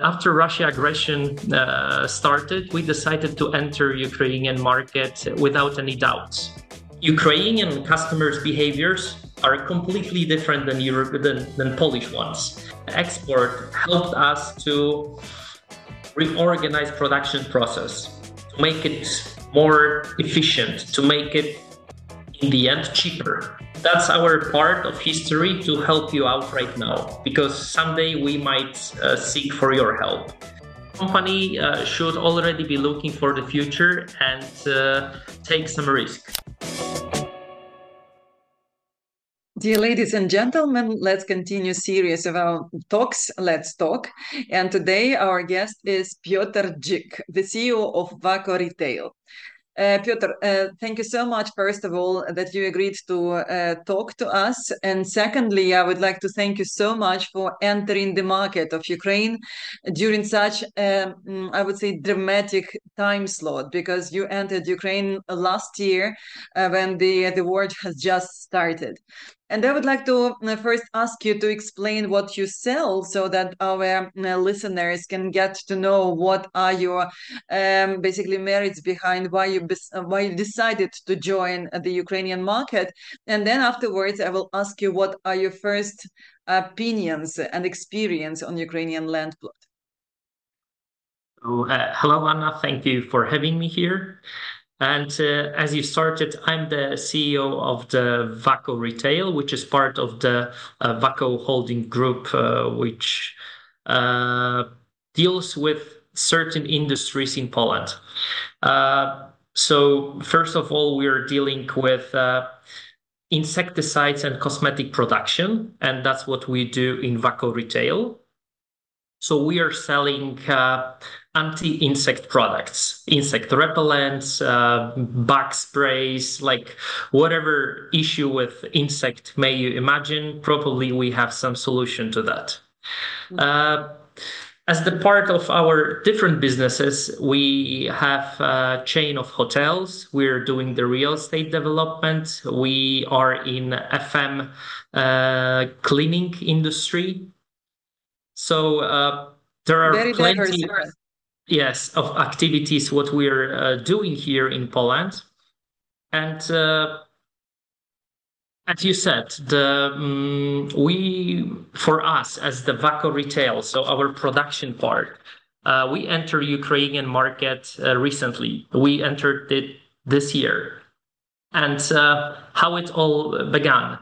After Russia aggression uh, started, we decided to enter Ukrainian market without any doubts. Ukrainian customers' behaviors are completely different than, Europe, than, than Polish ones. Export helped us to reorganize production process, to make it more efficient, to make it in the end cheaper. That's our part of history to help you out right now because someday we might uh, seek for your help. Company uh, should already be looking for the future and uh, take some risk. Dear ladies and gentlemen, let's continue series of our talks. Let's talk. And today our guest is Piotr Dzik, the CEO of Vaco Retail. Uh, Piotr, uh, thank you so much, first of all, that you agreed to uh, talk to us. And secondly, I would like to thank you so much for entering the market of Ukraine during such, um, I would say, dramatic time slot, because you entered Ukraine last year uh, when the, the war has just started. And I would like to uh, first ask you to explain what you sell so that our uh, listeners can get to know what are your um, basically merits behind why you uh, why you decided to join the Ukrainian market. And then afterwards, I will ask you what are your first opinions and experience on Ukrainian land plot. Oh, uh, hello, Anna. Thank you for having me here. And uh, as you started, I'm the CEO of the Vaco Retail, which is part of the uh, Vaco Holding Group, uh, which uh, deals with certain industries in Poland. Uh, so, first of all, we are dealing with uh, insecticides and cosmetic production, and that's what we do in Vaco Retail. So, we are selling anti-insect products, insect repellents, uh, bug sprays, like whatever issue with insect may you imagine, probably we have some solution to that. Mm-hmm. Uh, as the part of our different businesses, we have a chain of hotels. We're doing the real estate development. We are in FM uh, cleaning industry. So uh, there are Very plenty. Diverse yes of activities what we're uh, doing here in Poland. And uh, as you said the um, we for us as the Vaco retail so our production part uh, we entered Ukrainian market uh, recently. We entered it this year. And uh, how it all began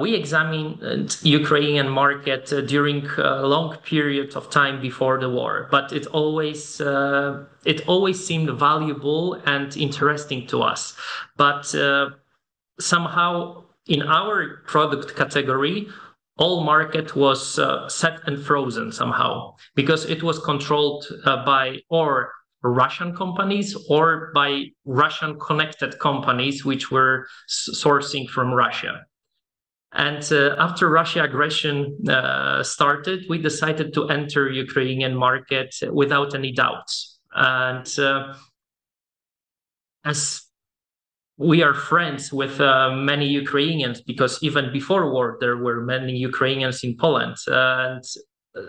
we examined Ukrainian market uh, during a long period of time before the war, but it always uh, it always seemed valuable and interesting to us. But uh, somehow in our product category, all market was uh, set and frozen somehow because it was controlled uh, by or Russian companies or by Russian connected companies which were sourcing from Russia. And uh, after Russia aggression uh, started, we decided to enter Ukrainian market without any doubts. And uh, as we are friends with uh, many Ukrainians, because even before war there were many Ukrainians in Poland, and uh,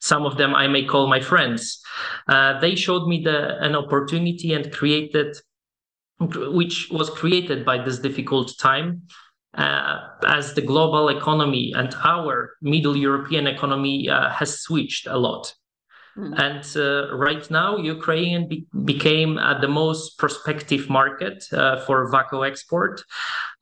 some of them I may call my friends. Uh, they showed me the, an opportunity and created, which was created by this difficult time uh, as the global economy and our middle European economy uh, has switched a lot. Mm. And uh, right now, Ukraine be- became uh, the most prospective market uh, for Vaco export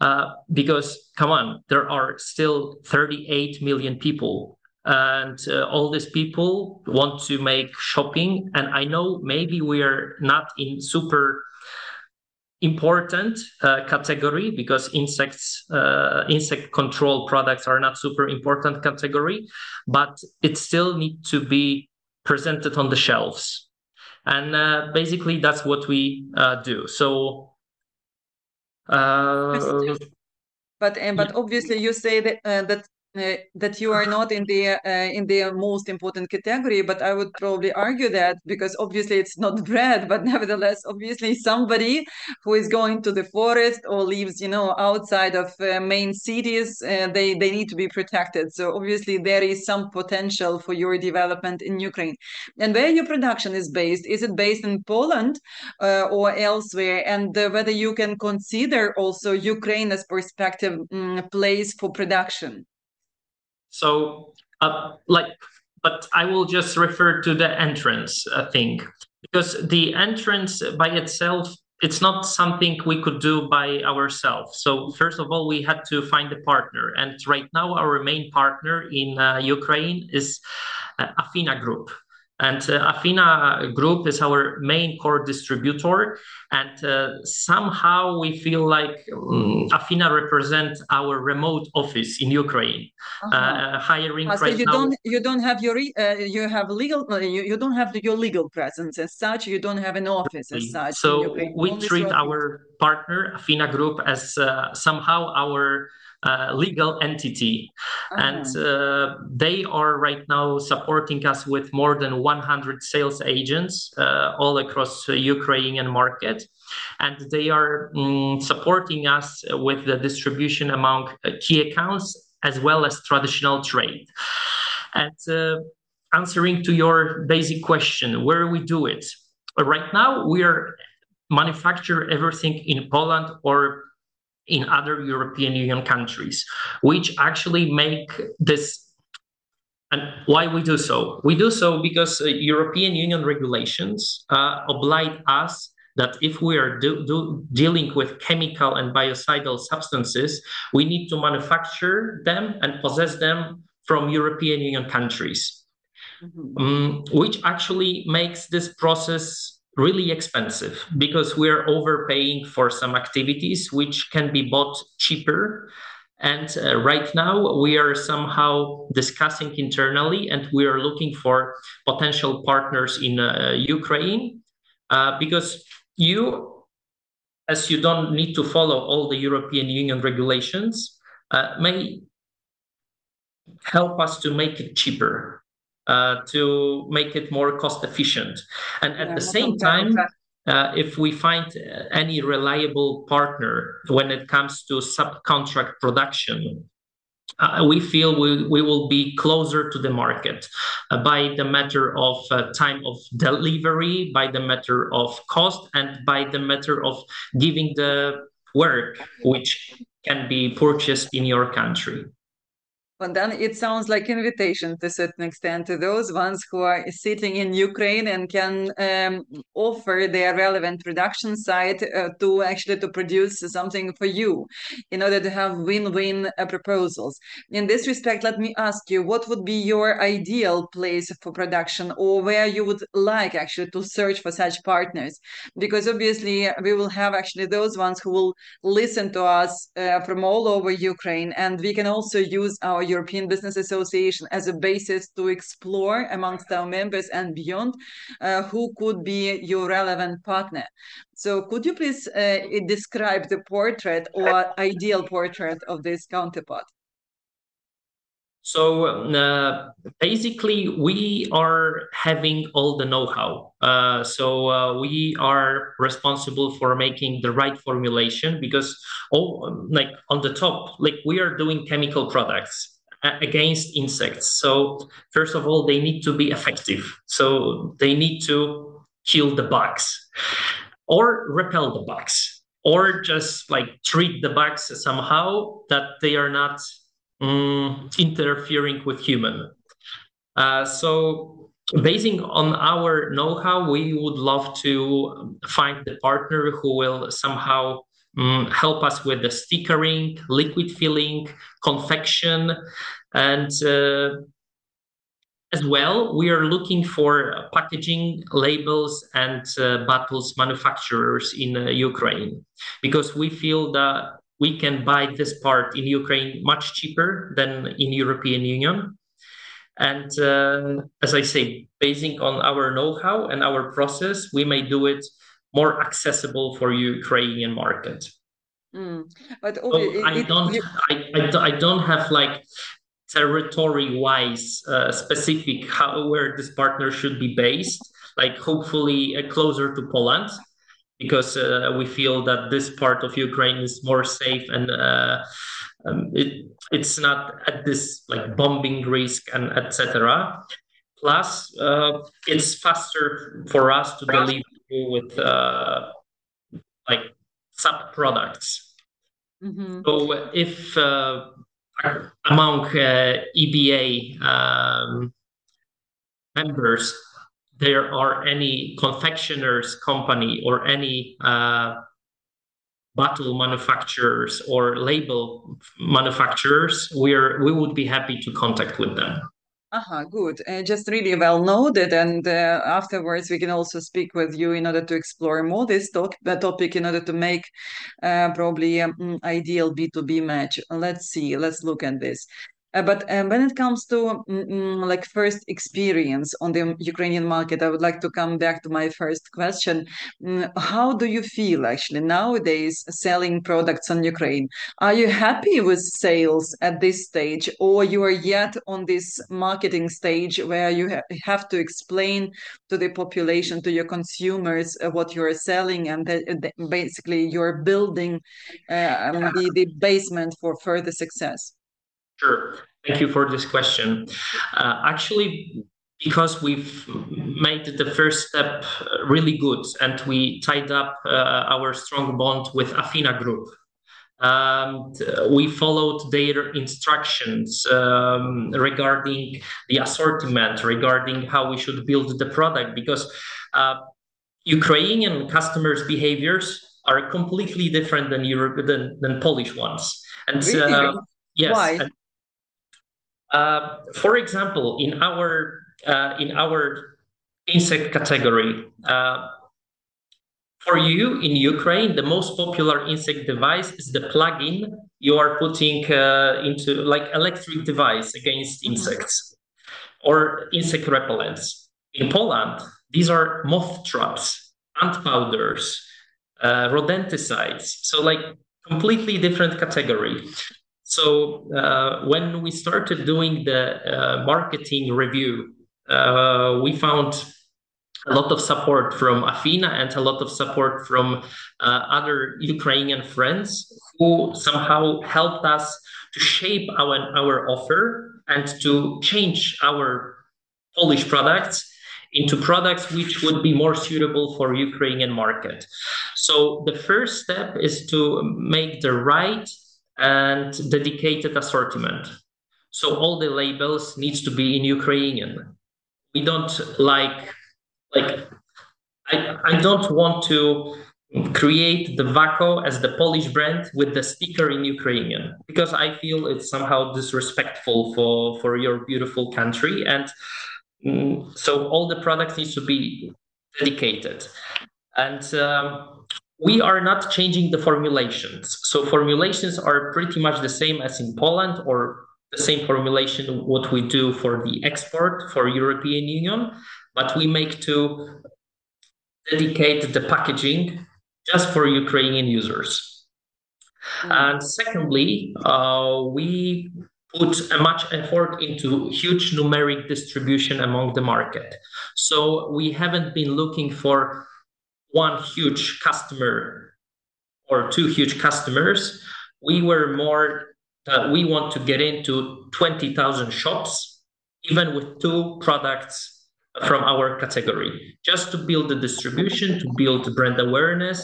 uh, because, come on, there are still 38 million people and uh, all these people want to make shopping and i know maybe we are not in super important uh, category because insects uh, insect control products are not super important category but it still need to be presented on the shelves. And uh, basically that's what we uh, do. So uh, but but obviously you say that uh, that uh, that you are not in the uh, in the most important category but i would probably argue that because obviously it's not bread but nevertheless obviously somebody who is going to the forest or lives you know outside of uh, main cities uh, they they need to be protected. So obviously there is some potential for your development in ukraine. And where your production is based is it based in poland uh, or elsewhere? And uh, whether you can consider also ukraine as perspective um, place for production so, uh, like, but I will just refer to the entrance uh, thing because the entrance by itself it's not something we could do by ourselves. So first of all, we had to find a partner, and right now our main partner in uh, Ukraine is uh, Afina Group. And uh, Afina Group is our main core distributor. And uh, somehow we feel like um, Afina represents our remote office in Ukraine, uh-huh. uh, hiring ah, so right you now. Don't, you don't have your uh, you have legal uh, you, you don't have your legal presence as such. You don't have an office as such. So we treat our partner Afina Group as uh, somehow our uh, legal entity. Uh-huh. And uh, they are right now supporting us with more than 100 sales agents uh, all across the Ukrainian market. And they are mm, supporting us with the distribution among uh, key accounts as well as traditional trade. And uh, answering to your basic question, where we do it? Right now, we are manufacture everything in Poland or in other European Union countries, which actually make this. And why we do so? We do so because uh, European Union regulations uh, oblige us that if we are do, do, dealing with chemical and biocidal substances, we need to manufacture them and possess them from European Union countries, mm-hmm. um, which actually makes this process really expensive because we're overpaying for some activities which can be bought cheaper. And uh, right now we are somehow discussing internally and we are looking for potential partners in uh, ukraine uh, because you as you don't need to follow all the european union regulations uh, may help us to make it cheaper uh, to make it more cost efficient. And at yeah, the same time, uh, if we find uh, any reliable partner when it comes to subcontract production, uh, we feel we, we will be closer to the market uh, by the matter of uh, time of delivery, by the matter of cost, and by the matter of giving the work which can be purchased in your country. But then it sounds like invitation to a certain extent to those ones who are sitting in Ukraine and can um, offer their relevant production site uh, to actually to produce something for you in order to have win-win uh, proposals. In this respect, let me ask you, what would be your ideal place for production or where you would like actually to search for such partners? Because obviously we will have actually those ones who will listen to us uh, from all over Ukraine and we can also use our European Business Association as a basis to explore amongst our members and beyond uh, who could be your relevant partner. So could you please uh, describe the portrait or ideal portrait of this counterpart? So uh, basically, we are having all the know-how. Uh, so uh, we are responsible for making the right formulation because, oh, like on the top, like we are doing chemical products against insects. So first of all, they need to be effective. So they need to kill the bugs or repel the bugs or just like treat the bugs somehow that they are not um, interfering with human. Uh, so basing on our know-how, we would love to find the partner who will somehow um, help us with the stickering, liquid filling, confection, and uh, as well, we are looking for packaging labels and uh, bottles manufacturers in uh, Ukraine because we feel that we can buy this part in Ukraine much cheaper than in European Union. And uh, as I say, basing on our know-how and our process, we may do it more accessible for Ukrainian market. Mm. But okay, so it, I don't, it, I, I, I don't have like territory-wise uh, specific how where this partner should be based, like hopefully uh, closer to Poland, because uh, we feel that this part of Ukraine is more safe and uh, um, it it's not at this like bombing risk and etc. Plus, uh, it's faster for us to deliver with uh, like sub products. Mm-hmm. So if uh, among uh, EBA um, members there are any confectioners company or any uh, bottle manufacturers or label manufacturers, we're we would be happy to contact with them. Uh-huh, good. Uh, just really well noted. And uh, afterwards, we can also speak with you in order to explore more this talk, topic in order to make uh, probably um, ideal B2B match. Let's see, let's look at this. Uh, but um, when it comes to mm, like first experience on the Ukrainian market, I would like to come back to my first question. Mm, how do you feel actually nowadays selling products on Ukraine? Are you happy with sales at this stage, or you are yet on this marketing stage where you ha have to explain to the population, to your consumers, uh, what you are selling, and basically you're building uh, the, the basement for further success? Sure. Thank you for this question. Uh, actually, because we've made the first step really good and we tied up uh, our strong bond with Afina Group. Um, we followed their instructions um, regarding the assortment, regarding how we should build the product, because uh, Ukrainian customers' behaviors are completely different than Europe than, than Polish ones. And really? uh, yes, Why? And, uh, for example, in our uh, in our insect category, uh, for you in Ukraine, the most popular insect device is the plug-in you are putting uh, into like electric device against mm-hmm. insects or insect repellents. In Poland, these are moth traps, ant powders, uh, rodenticides. So like completely different category. So uh, when we started doing the uh, marketing review, uh, we found a lot of support from Afina and a lot of support from uh, other Ukrainian friends who somehow helped us to shape our, our offer and to change our Polish products into products which would be more suitable for Ukrainian market. So the first step is to make the right and dedicated assortment. So all the labels needs to be in Ukrainian. We don't like like I, I don't want to create the Vaco as the Polish brand with the sticker in Ukrainian because I feel it's somehow disrespectful for for your beautiful country and mm, so all the products needs to be dedicated and um, we are not changing the formulations. So formulations are pretty much the same as in Poland or the same formulation what we do for the export for European Union, but we make to dedicate the packaging just for Ukrainian users. And secondly, uh, we put a much effort into huge numeric distribution among the market. So we haven't been looking for one huge customer or two huge customers. We were more, uh, we want to get into 20,000 shops, even with two products from our category, just to build the distribution, to build brand awareness,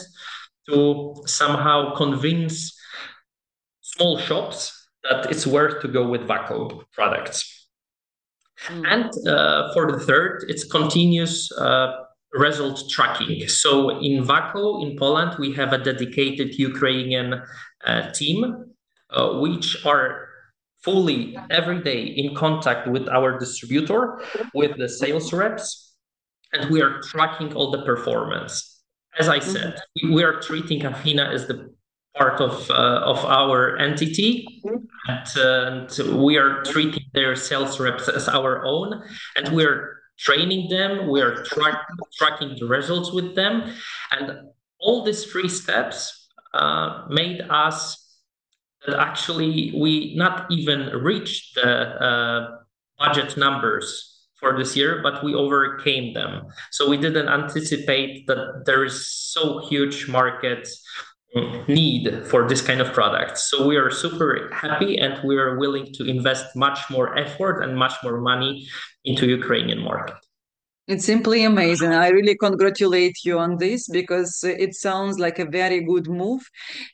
to somehow convince small shops that it's worth to go with Vaco products. Mm. And uh, for the third, it's continuous uh, result tracking. So in Vaco in Poland, we have a dedicated Ukrainian uh, team, uh, which are fully every day in contact with our distributor, with the sales reps, and we are tracking all the performance. As I said, we, are treating Afina as the part of uh, of our entity, and, and we are treating their sales reps as our own, and we are training them, we are track, tracking the results with them. And all these three steps uh, made us that actually we not even reached the uh, budget numbers for this year, but we overcame them. So we didn't anticipate that there is so huge market need for this kind of product. So we are super happy and we are willing to invest much more effort and much more money into Ukrainian market. It's simply amazing. I really congratulate you on this because it sounds like a very good move.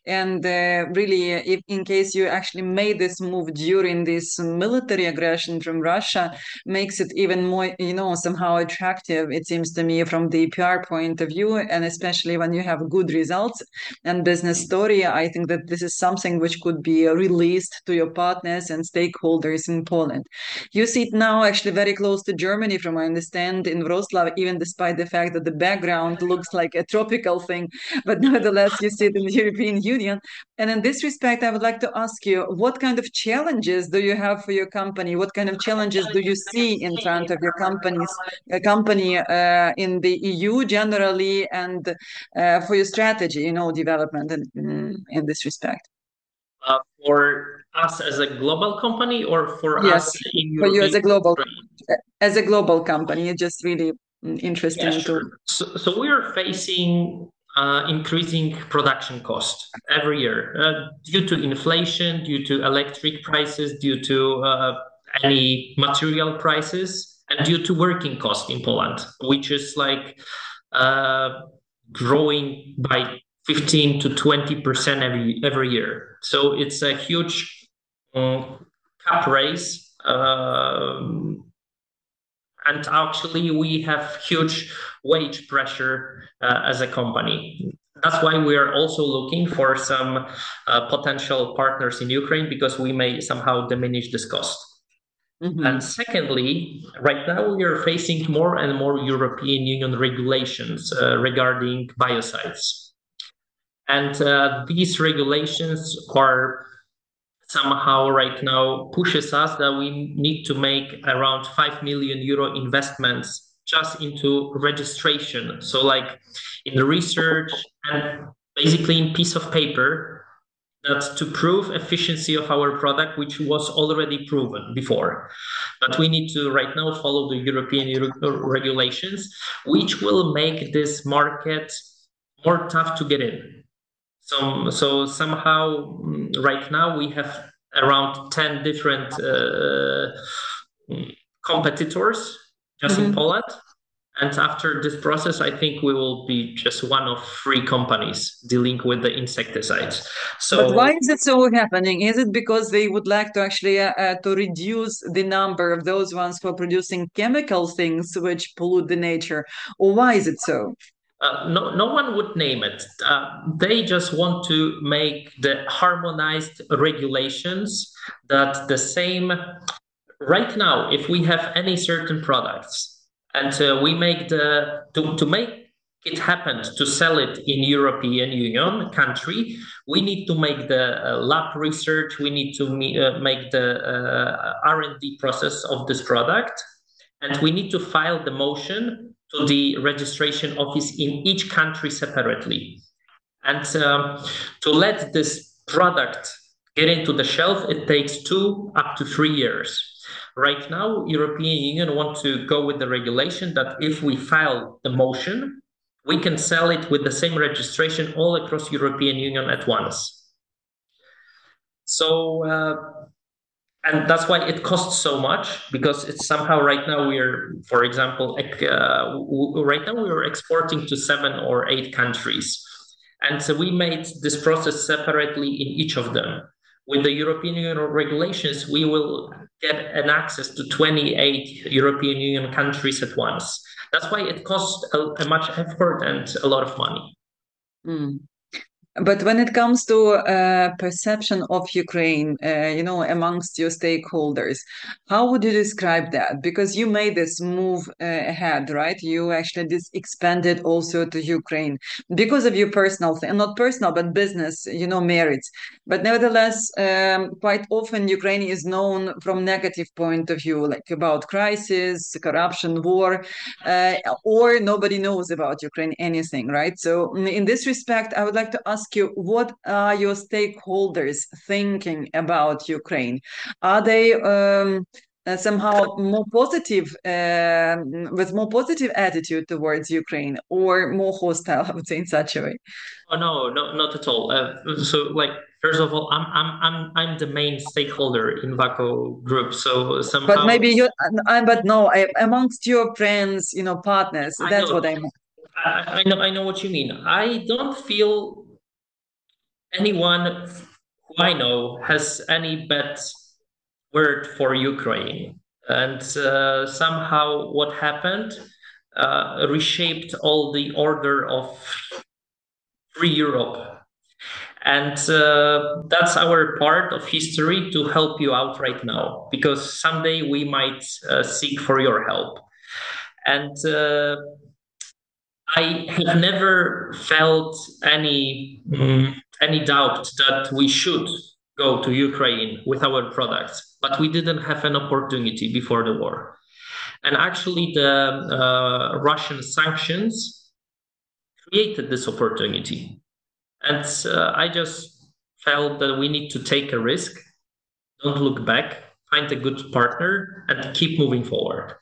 And uh, really, if in case you actually made this move during this military aggression from Russia, makes it even more, you know, somehow attractive, it seems to me, from the PR point of view. And especially when you have good results and business story, I think that this is something which could be released to your partners and stakeholders in Poland. You sit now actually very close to Germany, from my understanding in Wroclaw, even despite the fact that the background looks like a tropical thing, but nevertheless you sit in the European Union. And in this respect, I would like to ask you, what kind of challenges do you have for your company? What kind of challenges do you see in front of your companies, a company uh, in the EU generally, and uh, for your strategy, you know, development in, mm, in this respect? Uh, for us as a global company or for yes, us for you as a global as a global company it's just really interesting yeah, sure. to so, so we are facing uh, increasing production cost every year uh, due to inflation due to electric prices due to uh, any material prices and due to working cost in poland which is like uh, growing by 15 to 20 percent every every year so it's a huge um, cap raise um, and actually we have huge wage pressure uh, as a company. That's why we are also looking for some uh, potential partners in ukraine because we may somehow diminish this cost. Mm-hmm. and secondly right now we are facing more and more european union regulations uh, regarding biocides. And uh, these regulations are somehow right now pushes us that we need to make around 5 million euro investments just into registration. So like in the research and basically in piece of paper that to prove efficiency of our product which was already proven before. But we need to right now follow the european regulations which will make this market more tough to get in so, so somehow mm, right now we have around 10 different uh, mm, competitors just mm-hmm. in Poland. And after this process, I think we will be just one of three companies dealing with the insecticides. So, but why is it so happening? Is it because they would like to actually uh, uh, to reduce the number of those ones for producing chemical things which pollute the nature, or why is it so? Uh, no, no one would name it. Uh, they just want to make the harmonized regulations that the same. Right now, if we have any certain products and uh, we make the to, to make it happen to sell it in European Union country, we need to make the uh, lab research. We need to uh, make the R and D process of this product, and we need to file the motion to the registration office in each country separately. And um, to let this product get into the shelf, it takes two up to three years. Right now, European Union want to go with the regulation that if we file the motion, we can sell it with the same registration all across European Union at once. So uh, and that's why it costs so much because it's somehow right now we're for example uh, right now we are exporting to seven or eight countries. And so we made this process separately in each of them. With the european union regulations we will get an access to 28 european union countries at once. That's why it costs a, a much effort and a lot of money. Mm. But when it comes to uh, perception of Ukraine, uh, you know, amongst your stakeholders, how would you describe that? Because you made this move uh, ahead, right? You actually just expanded also to Ukraine because of your personal thing, not personal, but business, you know, merits. But nevertheless, um, quite often Ukraine is known from negative point of view, like about crisis, corruption, war, uh, or nobody knows about Ukraine anything, right? So in this respect, I would like to ask ask you, what are your stakeholders thinking about Ukraine? Are they um, uh, somehow more positive, uh, with more positive attitude towards Ukraine, or more hostile? I would say in such a way. Oh no, no, not at all. Uh, so, like, first of all, I'm I'm I'm I'm the main stakeholder in Vaco Group. So somehow. But maybe you, I, but no, I, amongst your friends, you know, partners. I that's know, what I meant. I, I know, I know what you mean. I don't feel anyone who I know has any bad word for Ukraine, and uh, somehow what happened uh, reshaped all the order of free Europe. And uh, that's our part of history to help you out right now, because someday we might uh, seek for your help. And uh, I have never felt any mm, any doubt that we should go to Ukraine with our products, but we didn't have an opportunity before the war. And actually, the uh, Russian sanctions created this opportunity. And uh, I just felt that we need to take a risk, don't look back, find a good partner, and keep moving forward.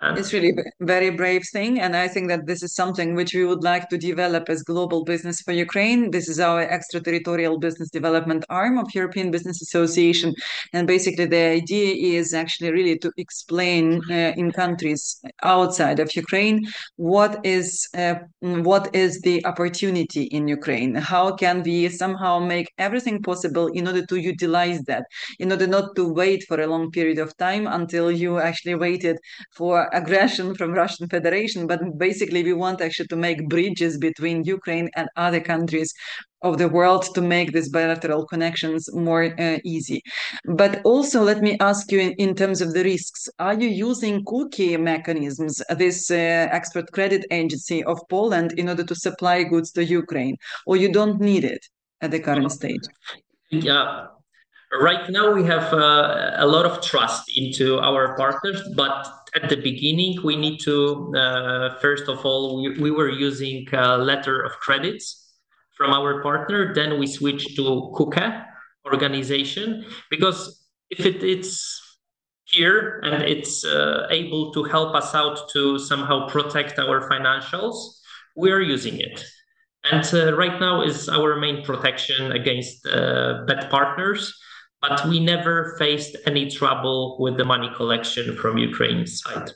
And it's really very brave thing and i think that this is something which we would like to develop as global business for ukraine. This is our extraterritorial business development arm of european business association and basically the idea is actually really to explain uh, in countries outside of ukraine what is uh, what is the opportunity in ukraine? How can we somehow make everything possible in order to utilize that in order not to wait for a long period of time until you actually waited for aggression from Russian Federation, but basically we want actually to make bridges between Ukraine and other countries of the world to make these bilateral connections more uh, easy. But also, let me ask you in, in, terms of the risks, are you using KUKE mechanisms, this uh, export credit agency of Poland, in order to supply goods to Ukraine, or you don't need it at the current stage? Yeah, right now we have uh, a lot of trust into our partners but at the beginning we need to uh, first of all we, we were using a letter of credits from our partner. Then we switched to KUKE organization because if it, it's here and it's uh, able to help us out to somehow protect our financials we are using it. And uh, right now is our main protection against uh, bad partners but we never faced any trouble with the money collection from Ukraine's side.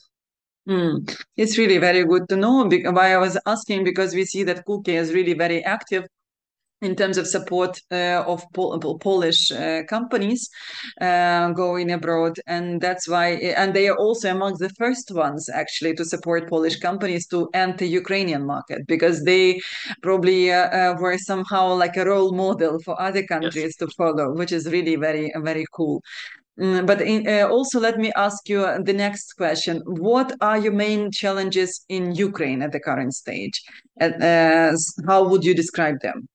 Mm. It's really very good to know. Why I was asking because we see that KUKE is really very active in terms of support uh, of Pol Polish uh, companies uh, going abroad, and that's why. And they are also among the first ones actually to support Polish companies to enter Ukrainian market because they probably uh, uh, were somehow like a role model for other countries yes. to follow, which is really very very cool. Mm, but in, uh, also, let me ask you the next question. What are your main challenges in Ukraine at the current stage? Uh, how would you describe them?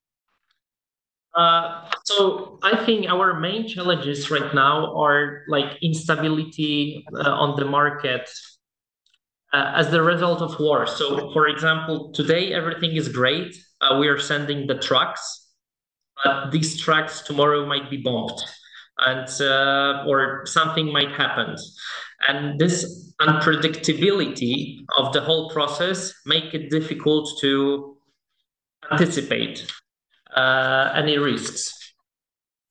Uh, so I think our main challenges right now are like instability uh, on the market uh, as the result of war. So, for example, today everything is great. Uh, we are sending the trucks, but these trucks tomorrow might be bombed, and uh, or something might happen, and this unpredictability of the whole process make it difficult to anticipate uh, any risks.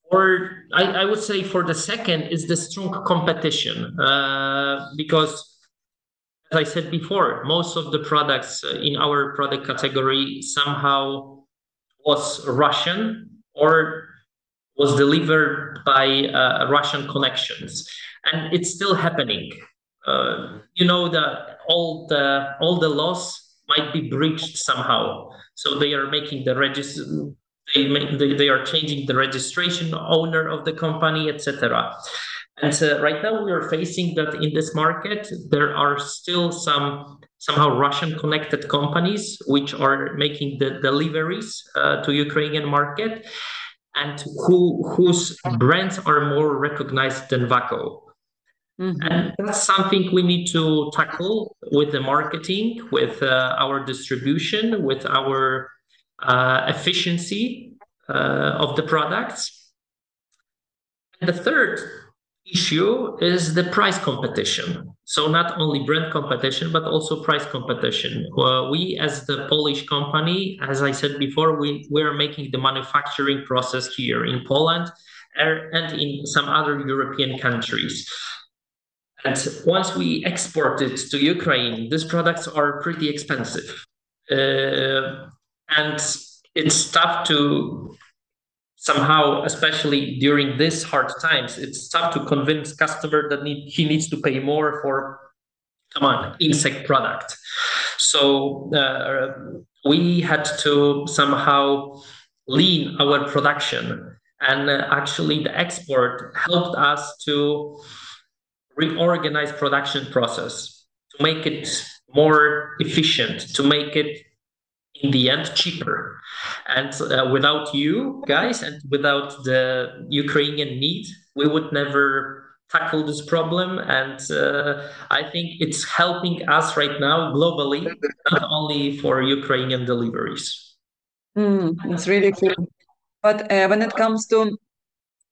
Or I, I, would say for the second is the strong competition uh, because as I said before, most of the products in our product category somehow was Russian or was delivered by uh, Russian connections, and it's still happening. Uh, you know that all the all the laws might be breached somehow, so they are making the register they, they, they are changing the registration owner of the company, etc. And uh, right now we are facing that in this market, there are still some somehow Russian connected companies which are making the deliveries uh, to Ukrainian market and who whose brands are more recognized than Vaco. Mm-hmm. And that's something we need to tackle with the marketing, with uh, our distribution, with our efficiency uh, of the products. And the third issue is the price competition. So not only brand competition, but also price competition. Uh, we, as the Polish company, as I said before, we we are making the manufacturing process here in Poland er, and in some other European countries. And once we export it to Ukraine, these products are pretty expensive. Uh, and it's tough to somehow, especially during these hard times, it's tough to convince customer that need, he needs to pay more for, come on, insect product. So uh, we had to somehow lean our production, and uh, actually the export helped us to reorganize production process to make it more efficient, to make it in the end cheaper. And uh, without you guys and without the Ukrainian need, we would never tackle this problem. And uh, I think it's helping us right now globally, not only for Ukrainian deliveries. Mm, it's really cool. But uh, when it comes to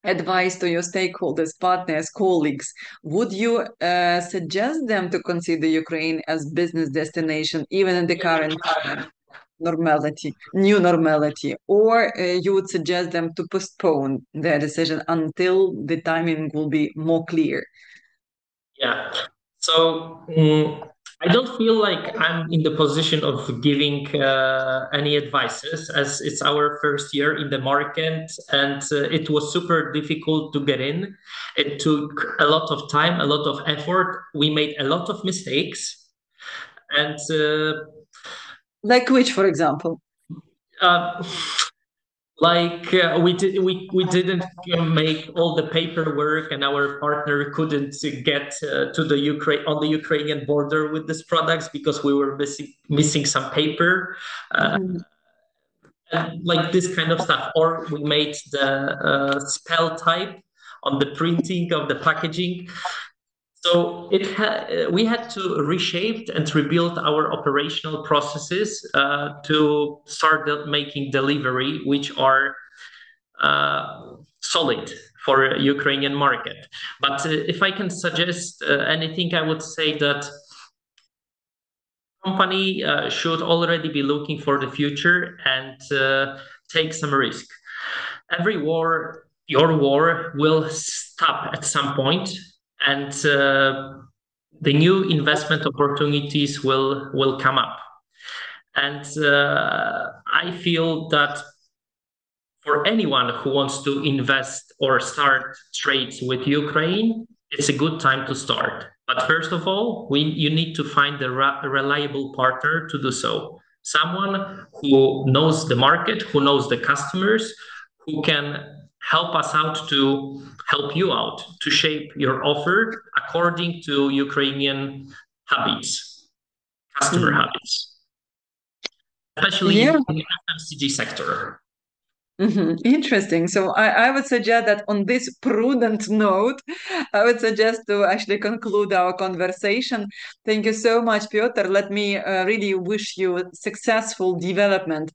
advice to your stakeholders, partners, colleagues, would you uh, suggest them to consider Ukraine as business destination even in the current normality, new normality, or uh, you would suggest them to postpone their decision until the timing will be more clear? Yeah. So um, I don't feel like I'm in the position of giving uh, any advices as it's our first year in the market and uh, it was super difficult to get in. It took a lot of time, a lot of effort. We made a lot of mistakes. And uh, like which, for example? Uh, like uh, we did we, we didn't make all the paperwork and our partner couldn't get uh, to the ukraine on the ukrainian border with these products because we were missing missing some paper uh, mm. like this kind of stuff or we made the uh, spell type on the printing of the packaging so it ha- we had to reshape and rebuild our operational processes uh, to start de- making delivery, which are uh, solid for Ukrainian market. But uh, if I can suggest uh, anything, I would say that company uh, should already be looking for the future and uh, take some risk. Every war, your war, will stop at some point and uh, the new investment opportunities will will come up. And uh, I feel that for anyone who wants to invest or start trades with Ukraine, it's a good time to start. But first of all, we, you need to find a, a reliable partner to do so. Someone who knows the market, who knows the customers, who can help us out to help you out to shape your offer according to Ukrainian habits, customer mm. habits, especially yeah. in the FMCG sector. Mm-hmm. Interesting. So I, I would suggest that on this prudent note, I would suggest to actually conclude our conversation. Thank you so much, Piotr. Let me uh, really wish you successful development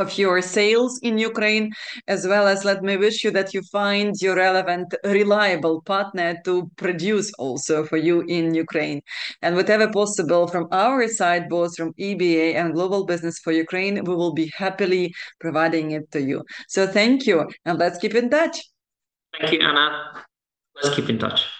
of your sales in Ukraine, as well as let me wish you that you find your relevant, reliable partner to produce also for you in Ukraine. And whatever possible from our side, both from EBA and Global Business for Ukraine, we will be happily providing it to you. So thank you, and let's keep in touch. Thank you, Anna. Let's keep in touch.